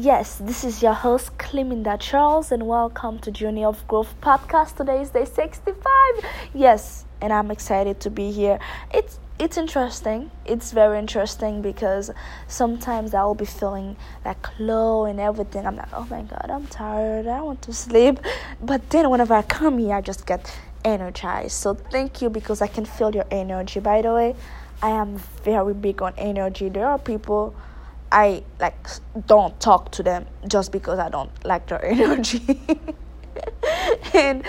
Yes, this is your host Cleminda Charles, and welcome to Journey of Growth podcast. Today is day 65. Yes, and I'm excited to be here. It's it's interesting. It's very interesting because sometimes I will be feeling like low and everything. I'm like, oh my god, I'm tired. I want to sleep. But then whenever I come here, I just get energized. So thank you because I can feel your energy. By the way, I am very big on energy. There are people I like don't talk to them just because I don't like their energy. and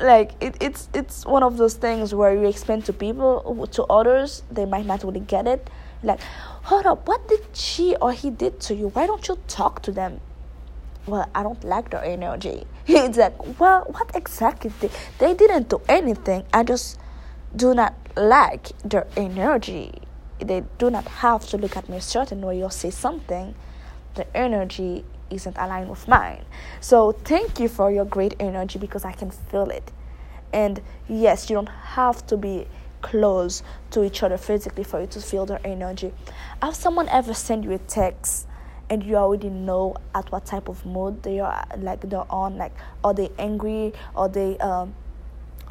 like it, it's it's one of those things where you explain to people to others they might not really get it. Like hold up what did she or he did to you? Why don't you talk to them? Well i don't like their energy. It's like well what exactly did they didn't do anything. I just do not like their energy they do not have to look at me a certain way or say something. The energy isn't aligned with mine. So thank you for your great energy because I can feel it. And yes, you don't have to be close to each other physically for you to feel their energy. Have someone ever sent you a text and you already know at what type of mood they are like they're on like are they angry or they um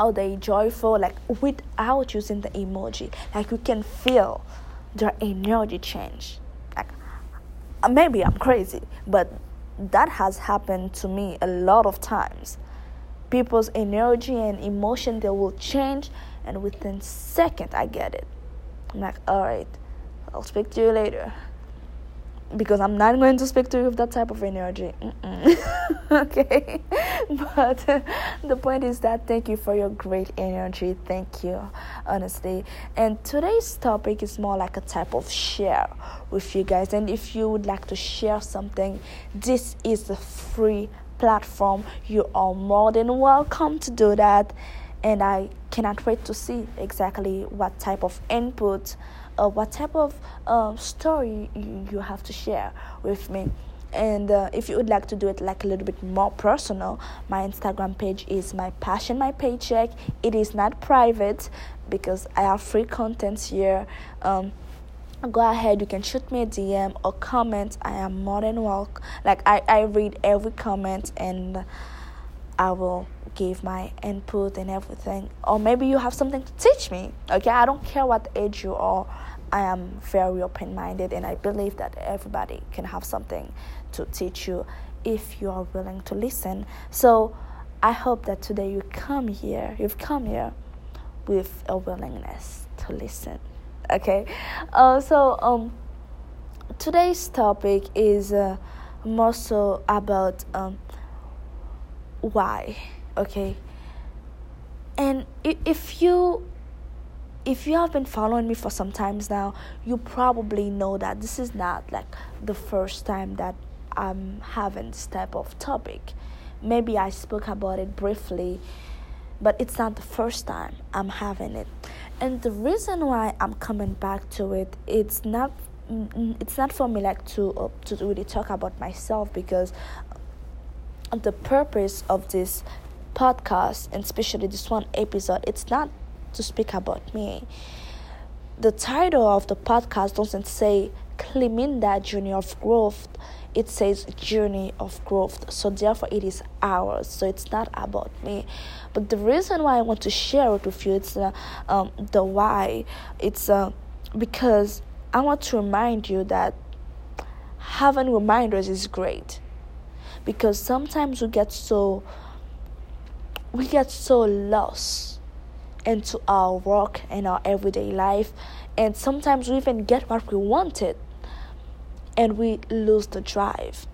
are they joyful like without using the emoji. Like you can feel their energy change. Like uh, maybe i'm crazy but that has happened to me a lot of times. People's energy and emotion they will change and within second i get it. I'm like all right i'll speak to you later because I'm not going to speak to you with that type of energy. okay, but the point is that thank you for your great energy. Thank you, honestly. And today's topic is more like a type of share with you guys. And if you would like to share something, this is a free platform. You are more than welcome to do that. And I cannot wait to see exactly what type of input uh, what type of uh, story you, you have to share with me. And uh, if you would like to do it like a little bit more personal my instagram page is my passion my paycheck. It is not private because i have free contents here. Um, go ahead you can shoot me a dm or comment. I am more than welcome. Like i, I read every comment and i will give my input and everything. Or maybe you have something to teach me okay? I don't care what age you are I am very open minded and I believe that everybody can have something to teach you if you are willing to listen. So I hope that today you come here, you've come here with a willingness to listen. Okay? Uh, so um, today's topic is uh, more so about um, why. Okay? And if you if you have been following me for some times now, you probably know that this is not like the first time that I'm having this type of topic. Maybe I spoke about it briefly, but it's not the first time I'm having it. And the reason why I'm coming back to it, it's not it's not for me like to uh, to really talk about myself because the purpose of this podcast and especially this one episode it's not to speak about me. The title of the podcast doesn't say Cleminda Journey of Growth, it says Journey of Growth. So, therefore, it is ours. So, it's not about me. But the reason why I want to share it with you, it's uh, um, the why. It's uh, because I want to remind you that having reminders is great. Because sometimes we get so we get so lost into our work and our everyday life and sometimes we even get what we wanted and we lose the drive.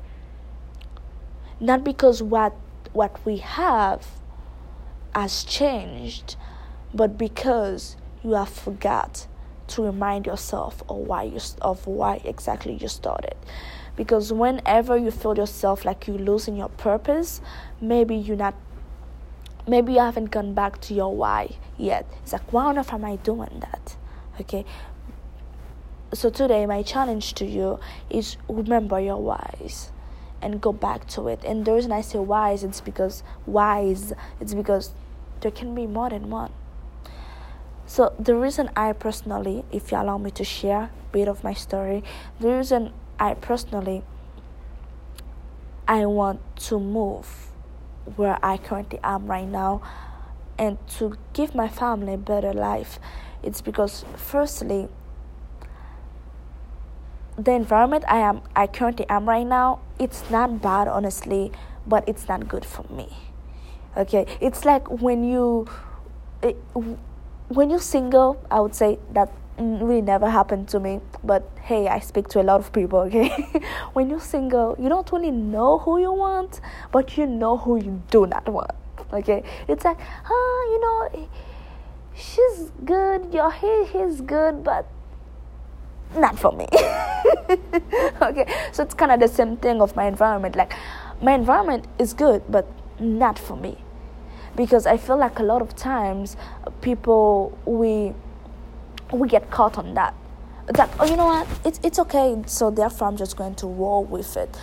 Not because what what we have has changed but because you have forgot to remind yourself of why you of why exactly you started. Because whenever you feel yourself like you're losing your purpose maybe you're not maybe you haven't gone back to your why yet. It's like, why on earth am I doing that? Okay. So today, my challenge to you is remember your whys and go back to it. And the reason I say whys, it's because whys, it's because there can be more than one. So the reason I personally, if you allow me to share a bit of my story, the reason I personally I want to move where I currently am right now and to give my family a better life. It's because firstly the environment I am I currently am right now, it's not bad honestly, but it's not good for me. Okay? It's like when you eh, it, when you're single, I would say that really never happened to me but hey i speak to a lot of people okay? When you're single you don't really know who you want but you know who you do not want okay? It's like oh you know she's good your he he's good but not for me. Okay so it's kind of the same thing of my environment like my environment is good but not for me. Because i feel like a lot of times people we we get caught on that. That oh, you know what? It's it's okay. So therefore, I'm just going to roll with it.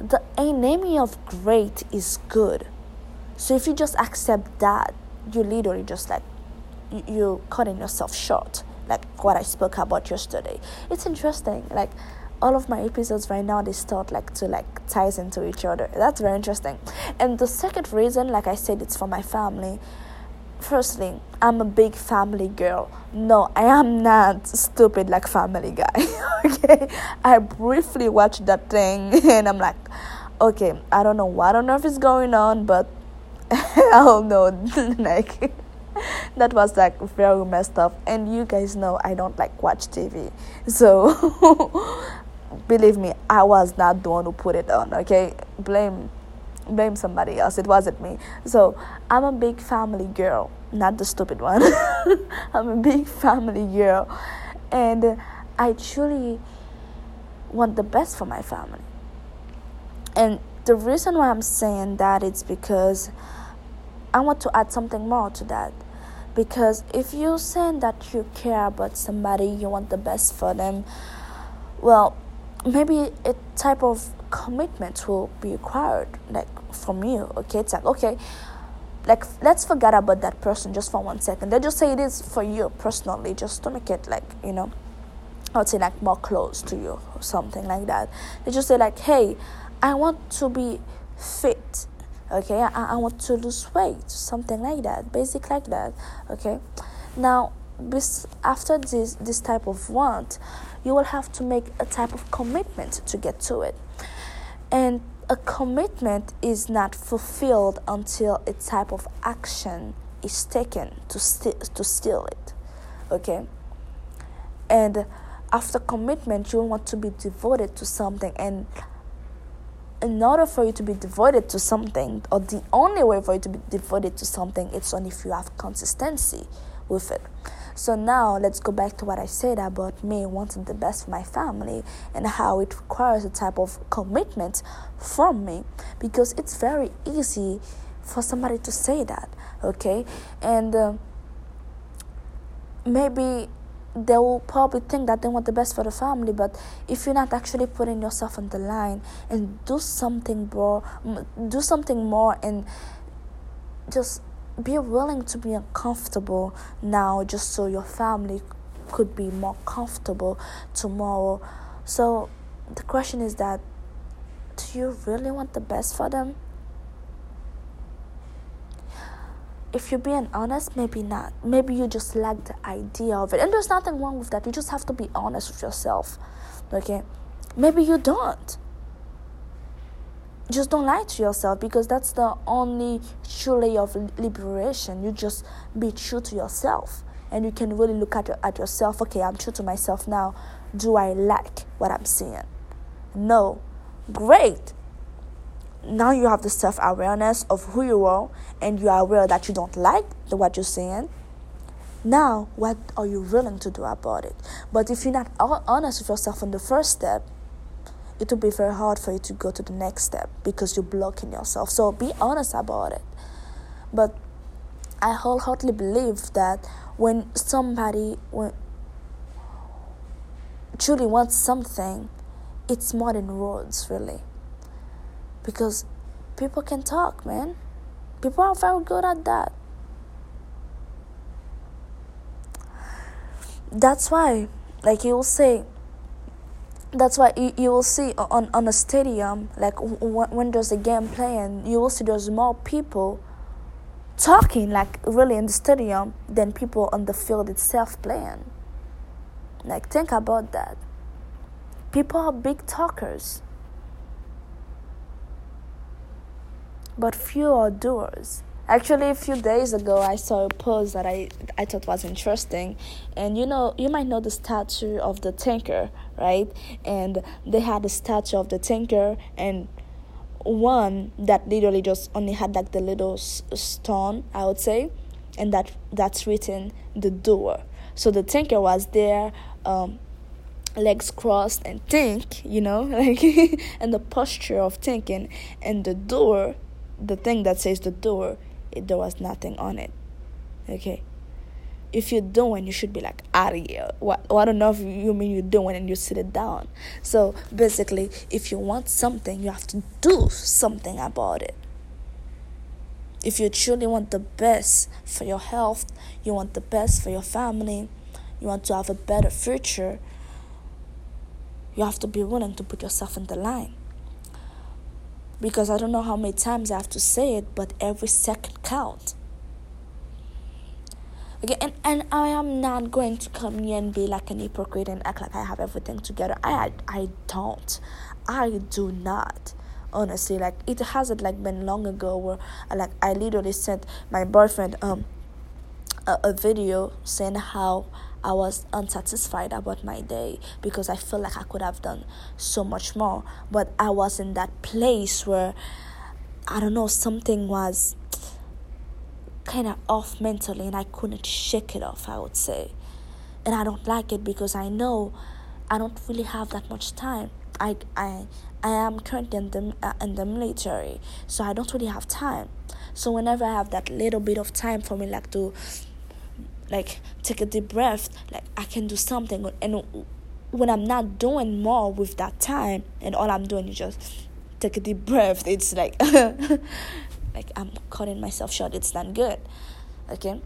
The enemy of great is good. So if you just accept that, you literally just like you're cutting yourself short. Like what I spoke about yesterday. It's interesting. Like all of my episodes right now they start like to like ties into each other. That's very interesting. And the second reason, like I said, it's for my family firstly, I'm a big family girl. No, I am not stupid like Family Guy. okay, I briefly watched that thing and I'm like, okay, I don't know what on earth is going on, but I'll know. like, that was like very messed up. And you guys know I don't like watch TV, so believe me, I was not the one who put it on. Okay, blame blame somebody else. It wasn't me. So I'm a big family girl, not the stupid one. I'm a big family girl, and I truly want the best for my family. And the reason why I'm saying that is because I want to add something more to that. Because if you're saying that you care about somebody, you want the best for them, well, maybe a type of commitment will be required like from you okay it's like okay like let's forget about that person just for one second. They just say it is for you personally. Just to make it like you know i would say like more close to you or something like that. They just say like hey i want to be fit okay? I, I want to lose weight something like that basic like that okay? Now this after this this type of want you will have to make a type of commitment to get to it. And a commitment is not fulfilled until a type of action is taken to, st- to steal it okay? And after commitment you want to be devoted to something and in order for you to be devoted to something or the only way for you to be devoted to something it's only if you have consistency with it so now let's go back to what I said about me wanting the best for my family and how it requires a type of commitment from me because it's very easy for somebody to say that, okay? And uh, maybe they will probably think that they want the best for the family, but if you're not actually putting yourself on the line and do something more, do something more and just be willing to be uncomfortable now just so your family could be more comfortable tomorrow. So the question is that do you really want the best for them? If you're being honest, maybe not. Maybe you just like the idea of it. And there's nothing wrong with that. You just have to be honest with yourself. Okay? Maybe you don't just don't lie to yourself because that's the only true way of liberation. You just be true to yourself and you can really look at, at yourself. Okay, I'm true to myself now. Do I like what I'm seeing? No. Great. Now you have the self awareness of who you are and you are aware that you don't like the, what you're seeing. Now, what are you willing to do about it? But if you're not honest with yourself on the first step, it will be very hard for you to go to the next step because you're blocking yourself. So be honest about it. But I wholeheartedly believe that when somebody when truly wants something, it's more than words, really. Because people can talk, man. People are very good at that. That's why, like you will say, that's why you, you will see on, on a stadium like w- when there's a game playing you will see there's more people talking like really in the stadium than people on the field itself playing. Like think about that. People are big talkers. But few are doers Actually, a few days ago, I saw a post that I, I thought was interesting. And you know, you might know the statue of the thinker, right? And they had a statue of the thinker, and one that literally just only had like the little stone, I would say, and that that's written the door. So the thinker was there, um, legs crossed and think, you know, like, and the posture of thinking, and the door, the thing that says the door there was nothing on it. Okay. If you're doing, you should be like out of here. What, what on earth you mean you're doing and you sit it down? So basically, if you want something, you have to do something about it. If you truly want the best for your health, you want the best for your family, you want to have a better future, you have to be willing to put yourself in the line because I don't know how many times I have to say it, but every second counts. Okay, and, and I am not going to come here and be like an hypocrite and act like I have everything together. I I don't. I do not. Honestly, like it hasn't like been long ago where like I literally sent my boyfriend um a, a video saying how I was unsatisfied about my day because I feel like I could have done so much more. But I was in that place where I don't know, something was kind of off mentally and I couldn't shake it off, I would say. And I don't like it because I know I don't really have that much time. I, I, I am currently in the, uh, in the military, so I don't really have time. So whenever I have that little bit of time for me, like to like take a deep breath like i can do something. And when i'm not doing more with that time and all i'm doing is just take a deep breath it's like like i'm cutting myself short. It's not good. Okay?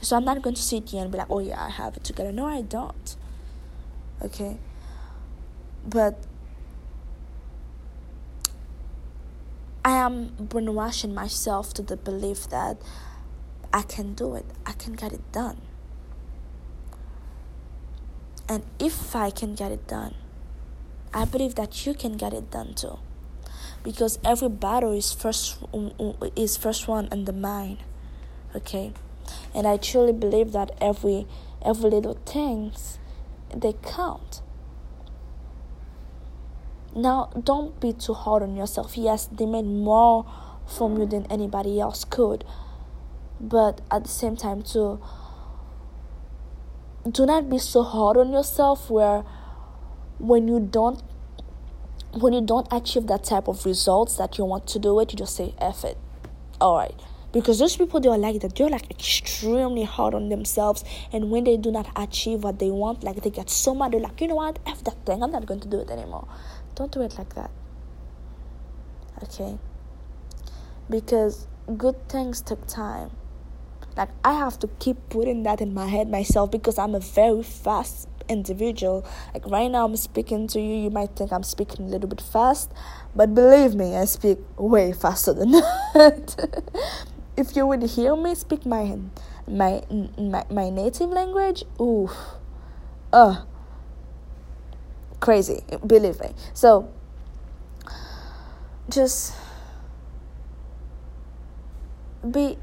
So i'm not going to sit here and be like oh yeah i have it together. No i don't. Okay? But i am brainwashing myself to the belief that I can do it. I can get it done. And if I can get it done, I believe that you can get it done too. Because every battle is first is first one in the mind. Okay? And I truly believe that every every little things they count. Now don't be too hard on yourself. Yes, they made more from you than anybody else could but at the same time too do not be so hard on yourself where when you don't when you don't achieve that type of results that you want to do it you just say F it. All right. Because those people they are like that. They're like extremely hard on themselves. And when they do not achieve what they want like they get so mad. They're like you know what? F that thing. I'm not going to do it anymore. Don't do it like that. Okay? Because good things take time like I have to keep putting that in my head myself because I'm a very fast individual. Like right now I'm speaking to you, you might think I'm speaking a little bit fast, but believe me, I speak way faster than that. if you would hear me speak my my my, my native language, oof. uh crazy, believe me. So just be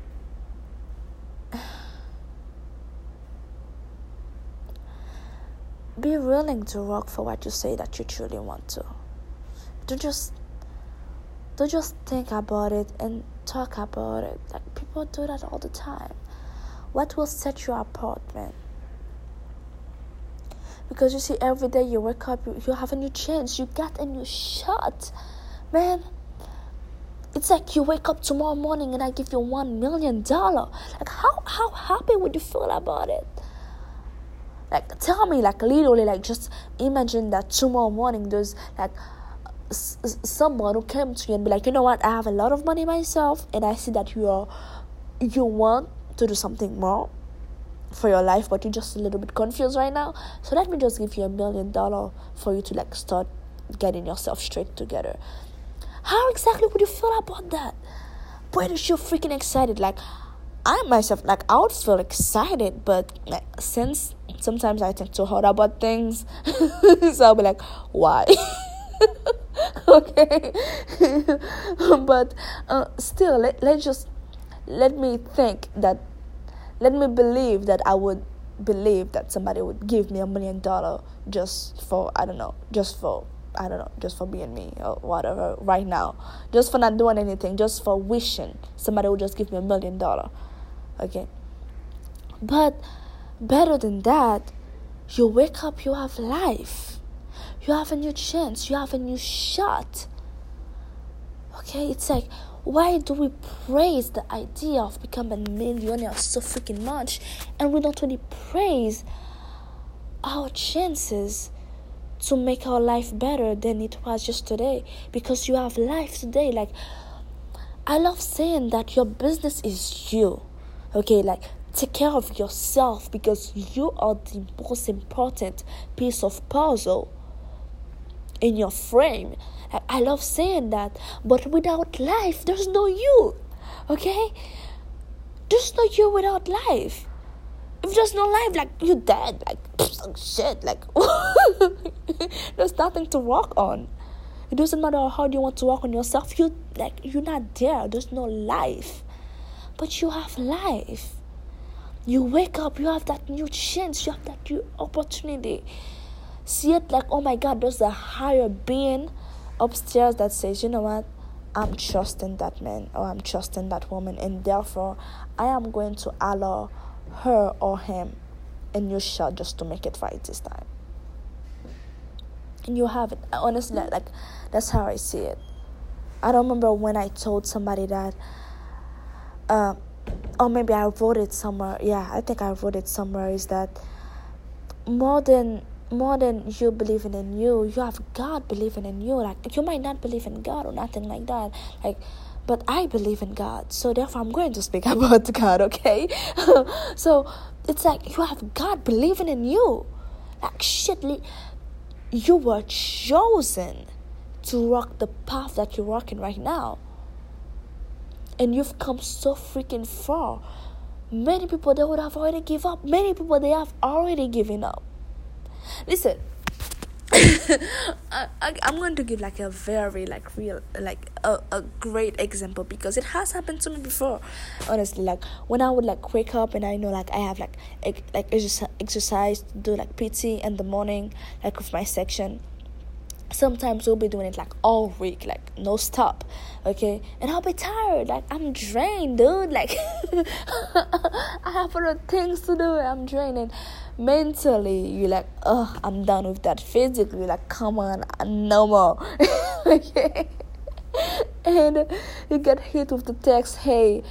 be willing to work for what you say that you truly want to. Don't just don't just think about it and talk about it. Like people do that all the time. What will set you apart, man? Because you see, every day you wake up, you, you have a new chance. You get a new shot, man. It's like you wake up tomorrow morning and I give you one million dollar. Like how how happy would you feel about it? Like tell me like literally like just imagine that tomorrow morning there's like s- someone who came to you and be like you know what i have a lot of money myself and i see that you are you want to do something more for your life, but you're just a little bit confused right now. So let me just give you a million dollar for you to like start getting yourself straight together. How exactly would you feel about that? Boy, you freaking excited. Like I myself, like I would feel excited, but like since sometimes I think too hard about things, so I'll be like, why? okay, but uh, still, let let just let me think that let me believe that I would believe that somebody would give me a million dollar just for I don't know, just for I don't know, just for being me or whatever right now. Just for not doing anything, just for wishing somebody would just give me a million dollar. Okay. But better than that, you wake up, you have life. You have a new chance, you have a new shot. Okay, it's like why do we praise the idea of becoming a millionaire so freaking much and we don't really praise our chances to make our life better than it was yesterday because you have life today like i love saying that your business is you okay like take care of yourself because you are the most important piece of puzzle in your frame I love saying that, but without life, there's no you. Okay? There's no you without life. If there's no life, like you're dead, like shit, like there's nothing to work on. It doesn't matter how you want to work on yourself. You like you're not there. There's no life, but you have life. You wake up. You have that new chance. You have that new opportunity. See it like, oh my God, there's a higher being upstairs that says, you know what, I'm trusting that man or I'm trusting that woman, and therefore I am going to allow her or him a new shot just to make it right this time. And you have it. Honestly, like that's how I see it. I don't remember when I told somebody that, uh, or maybe I wrote it somewhere. Yeah, I think I wrote it somewhere. Is that more than more than you believing in you you have god believing in you. Like you might not believe in god or nothing like that. Like but i believe in god. So therefore i'm going to speak about god okay? So it's like you have god believing in you. Like shit you were chosen to walk the path that you're walking right now and you've come so freaking far. Many people they would have already give up. Many people they have already given up. Listen I, I, am going to give like a very like real like a, a great example because it has happened to me before honestly. Like when i would like wake up and i know like i have like ex- like exercise to do like pt in the morning like with my section sometimes we'll be doing it like all week like no stop okay? And i'll be tired like i'm drained dude like i have other things to do i'm drained mentally. You're like oh i'm done with that physically like come on no more okay? And you get hit with the text hey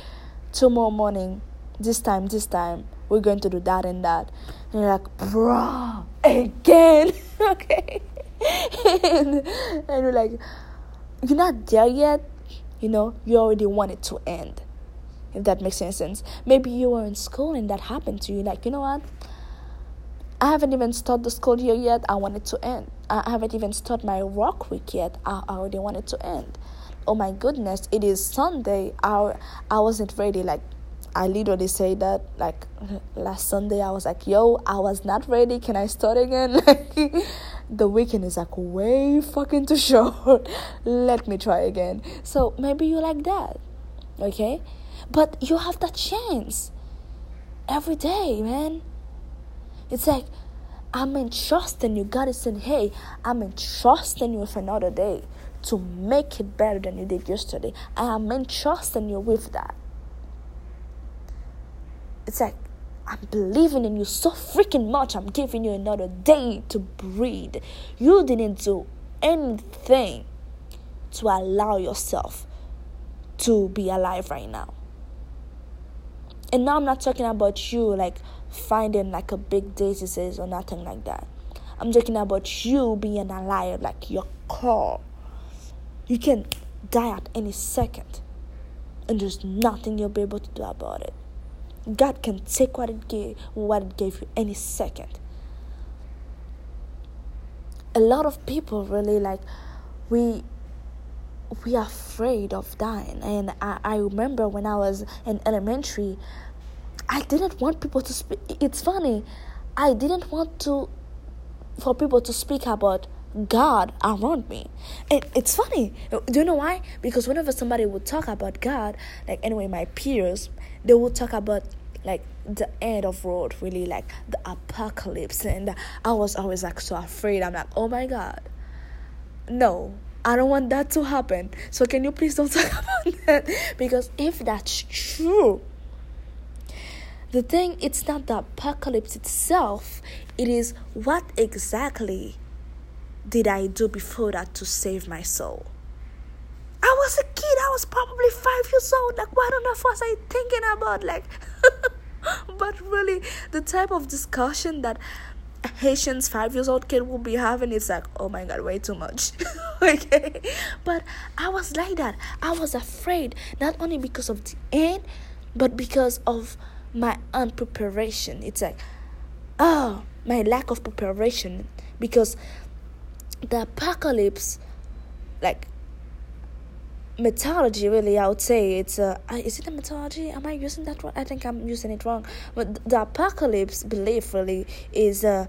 tomorrow morning this time this time we're going to do that and that. And you're like bro again okay and, and you're like, you're not there yet. You know, you already want it to end. If that makes any sense. Maybe you were in school and that happened to you. Like, you know what? I haven't even started the school year yet. I want it to end. I haven't even started my work week yet. I already want it to end. Oh my goodness, it is Sunday. I, I wasn't ready. Like, I literally say that like last Sunday I was like, yo, I was not ready. Can I start again? the weekend is like way fucking too short. Let me try again. So maybe you like that. Okay? But you have that chance every day, man. It's like I'm entrusting you. God is saying, hey, I'm entrusting you with another day to make it better than you did yesterday. I am entrusting you with that. It's like, I'm believing in you so freaking much. I'm giving you another day to breathe. You didn't do anything to allow yourself to be alive right now. And now I'm not talking about you like finding like a big disease or nothing like that. I'm talking about you being alive, like your core. You can die at any second, and there's nothing you'll be able to do about it. God can take what it gave what it gave you any second. A lot of people really like we we are afraid of dying and I, I remember when I was in elementary I didn't want people to speak it's funny I didn't want to for people to speak about God around me. And it's funny. Do you know why? Because whenever somebody would talk about God, like anyway, my peers, they would talk about like the end of world, really like the apocalypse. And I was always like so afraid. I'm like, oh my God. No, I don't want that to happen. So can you please don't talk about that? Because if that's true, the thing it's not the apocalypse itself, it is what exactly did I do before that to save my soul? I was a kid, I was probably five years old. Like, what on earth was I thinking about? Like, but really, the type of discussion that Haitian's five years old kid will be having is like, oh my god, way too much. okay, but I was like that. I was afraid not only because of the end, but because of my unpreparation. It's like, oh, my lack of preparation because the apocalypse like mythology really i would say it's a uh, is it a mythology? Am i using that wrong? I think i'm using it wrong. But the apocalypse belief really is uh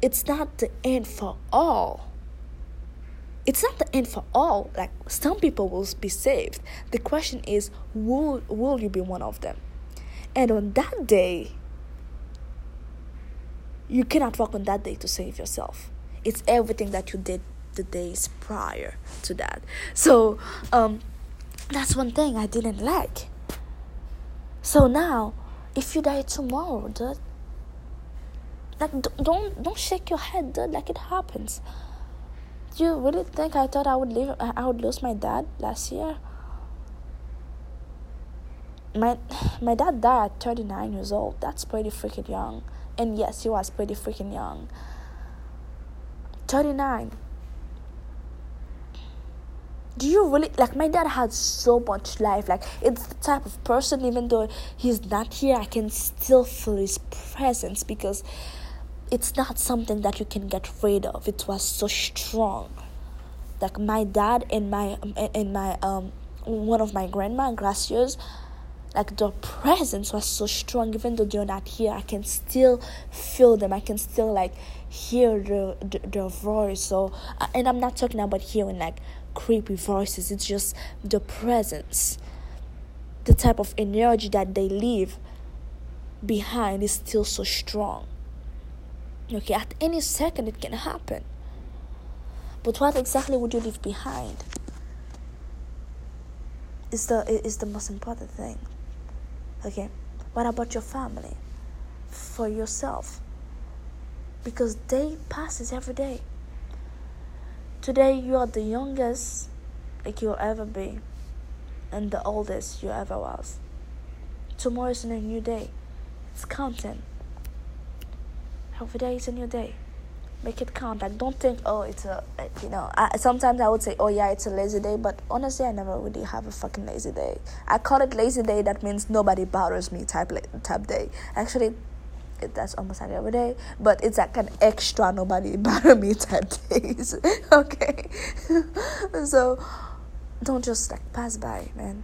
it's not the end for all. It's not the end for all. Like some people will be saved. The question is will will you be one of them? And on that day you cannot work on that day to save yourself it's everything that you did the days prior to that. So um that's one thing i didn't like. So now if you die tomorrow dude like don't don't shake your head dude like it happens. Do you really think i thought i would leave i would lose my dad last year? My my dad died at 39 years old. That's pretty freaking young. And yes he was pretty freaking young 39 do you really like my dad had so much life like it's the type of person even though he's not here i can still feel his presence because it's not something that you can get rid of. It was so strong. Like my dad and my and my um one of my grandma gracias like the presence was so strong. Even though they're not here i can still feel them. I can still like hear the, the, the voice. So uh, and i'm not talking about hearing like creepy voices. It's just the presence the type of energy that they leave behind is still so strong. Okay at any second it can happen. But what exactly would you leave behind is the is the most important thing Okay, what about your family? For yourself. Because day passes every day. Today you are the youngest like you'll ever be and the oldest you ever was. Tomorrow is a new day. It's counting. Every day is a new day make it count. Like don't think oh it's a uh, you know. I, sometimes I would say oh yeah it's a lazy day, but honestly I never really have a fucking lazy day. I call it lazy day. That means nobody bothers me type type day. Actually, it, that's almost like every day, but it's like an extra nobody bother me type days. okay, so don't just like pass by, man.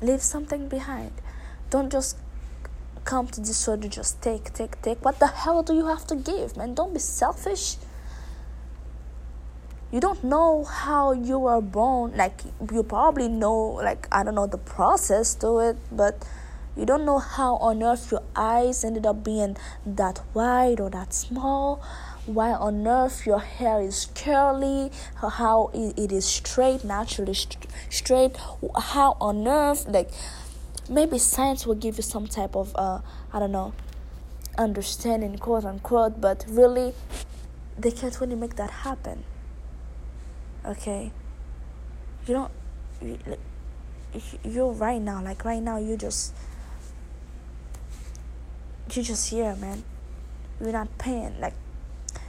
Leave something behind. Don't just come to this world to just take, take, take. What the hell do you have to give, man? Don't be selfish. You don't know how you were born. Like, you probably know, like, I don't know the process to it, but you don't know how on earth your eyes ended up being that wide or that small. Why on earth your hair is curly, how it is straight, naturally straight. How on earth, like, maybe science will give you some type of uh, I don't know understanding quote unquote but really they can't really make that happen. Okay? You don't you, you're right now like right now you just you just here man. You're not paying like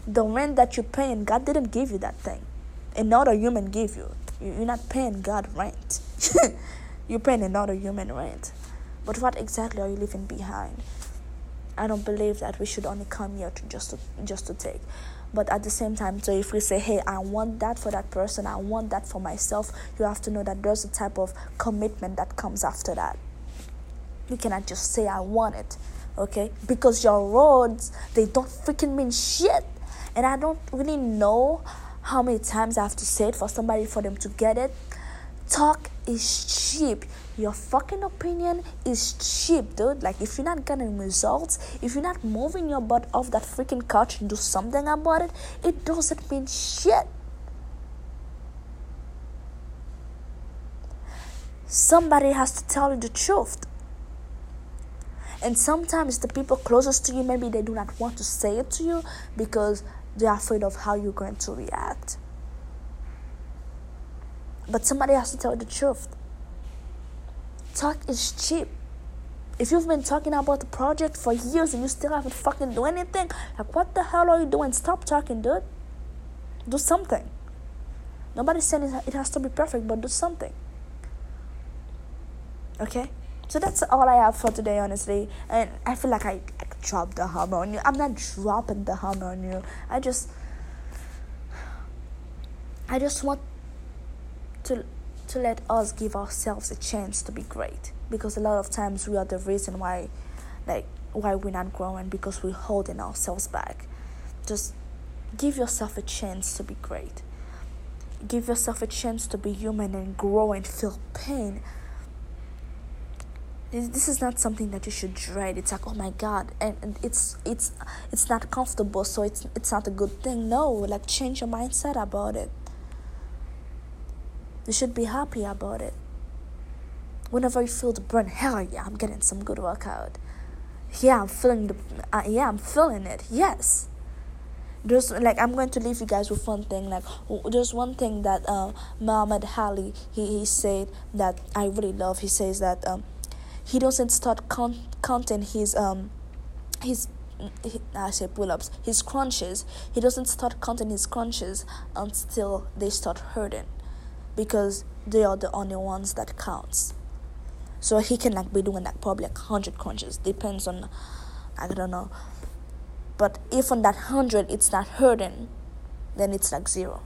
the rent that you're paying god didn't give you that thing. Another human gave you you're not paying god rent you're paying another human rent. But what exactly are you leaving behind? I don't believe that we should only come here to just to just to take. But at the same time, so if we say, hey, I want that for that person, I want that for myself, you have to know that there's a type of commitment that comes after that. You cannot just say I want it, okay? Because your words they don't freaking mean shit. And I don't really know how many times I have to say it for somebody for them to get it. Talk is cheap. Your fucking opinion is cheap, dude. Like, if you're not getting results, if you're not moving your butt off that freaking couch and do something about it, it doesn't mean shit. Somebody has to tell you the truth. And sometimes the people closest to you, maybe they do not want to say it to you because they're afraid of how you're going to react. But somebody has to tell the truth. Talk is cheap. If you've been talking about the project for years and you still haven't fucking do anything, like what the hell are you doing? Stop talking, dude. Do something. Nobody's saying it has to be perfect, but do something. Okay? So that's all I have for today, honestly. And I feel like I, I dropped the hammer on you. I'm not dropping the hammer on you. I just I just want to to let us give ourselves a chance to be great. Because a lot of times we are the reason why like why we're not growing because we're holding ourselves back. Just give yourself a chance to be great. Give yourself a chance to be human and grow and feel pain. This is not something that you should dread. It's like oh my god and, and it's it's it's not comfortable so it's it's not a good thing. No like change your mindset about it you should be happy about it. Whenever you feel the burn, hell yeah, I'm getting some good workout. Yeah, I'm feeling the. Uh, yeah, I'm feeling it. Yes. There's like I'm going to leave you guys with one thing. Like there's one thing that uh, Muhammad Ali he, he said that I really love. He says that um, he doesn't start count, counting his um his I say pull ups, his crunches. He doesn't start counting his crunches until they start hurting because they are the only ones that counts. So he can like be doing like probably like hundred crunches. Depends on I don't know. But if on that hundred it's not hurting, then it's like zero.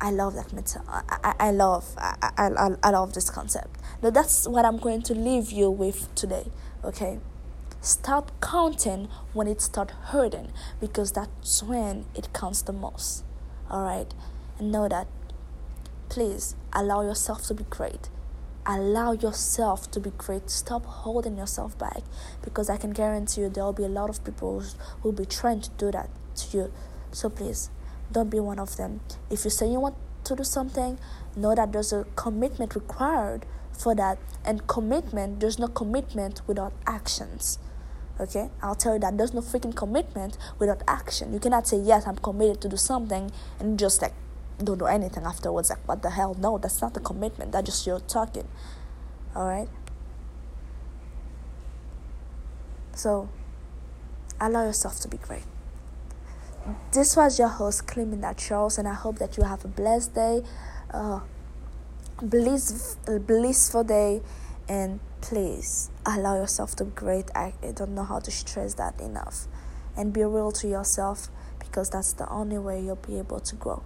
I love that mental. I, I, I love I, I, I love this concept. Now that's what I'm going to leave you with today. Okay, stop counting when it start hurting because that's when it counts the most. All right, and know that Please allow yourself to be great. Allow yourself to be great. Stop holding yourself back because I can guarantee you there will be a lot of people who will be trying to do that to you. So please don't be one of them. If you say you want to do something, know that there's a commitment required for that. And commitment, there's no commitment without actions. Okay? I'll tell you that there's no freaking commitment without action. You cannot say, Yes, I'm committed to do something and just like don't do anything afterwards. Like, what the hell? No, that's not a commitment. That's just you talking. All right. So, allow yourself to be great. This was your host, Clement Charles, and I hope that you have a blessed day, uh, bliss, blissful day, and please allow yourself to be great. I, I don't know how to stress that enough. And be real to yourself because that's the only way you'll be able to grow.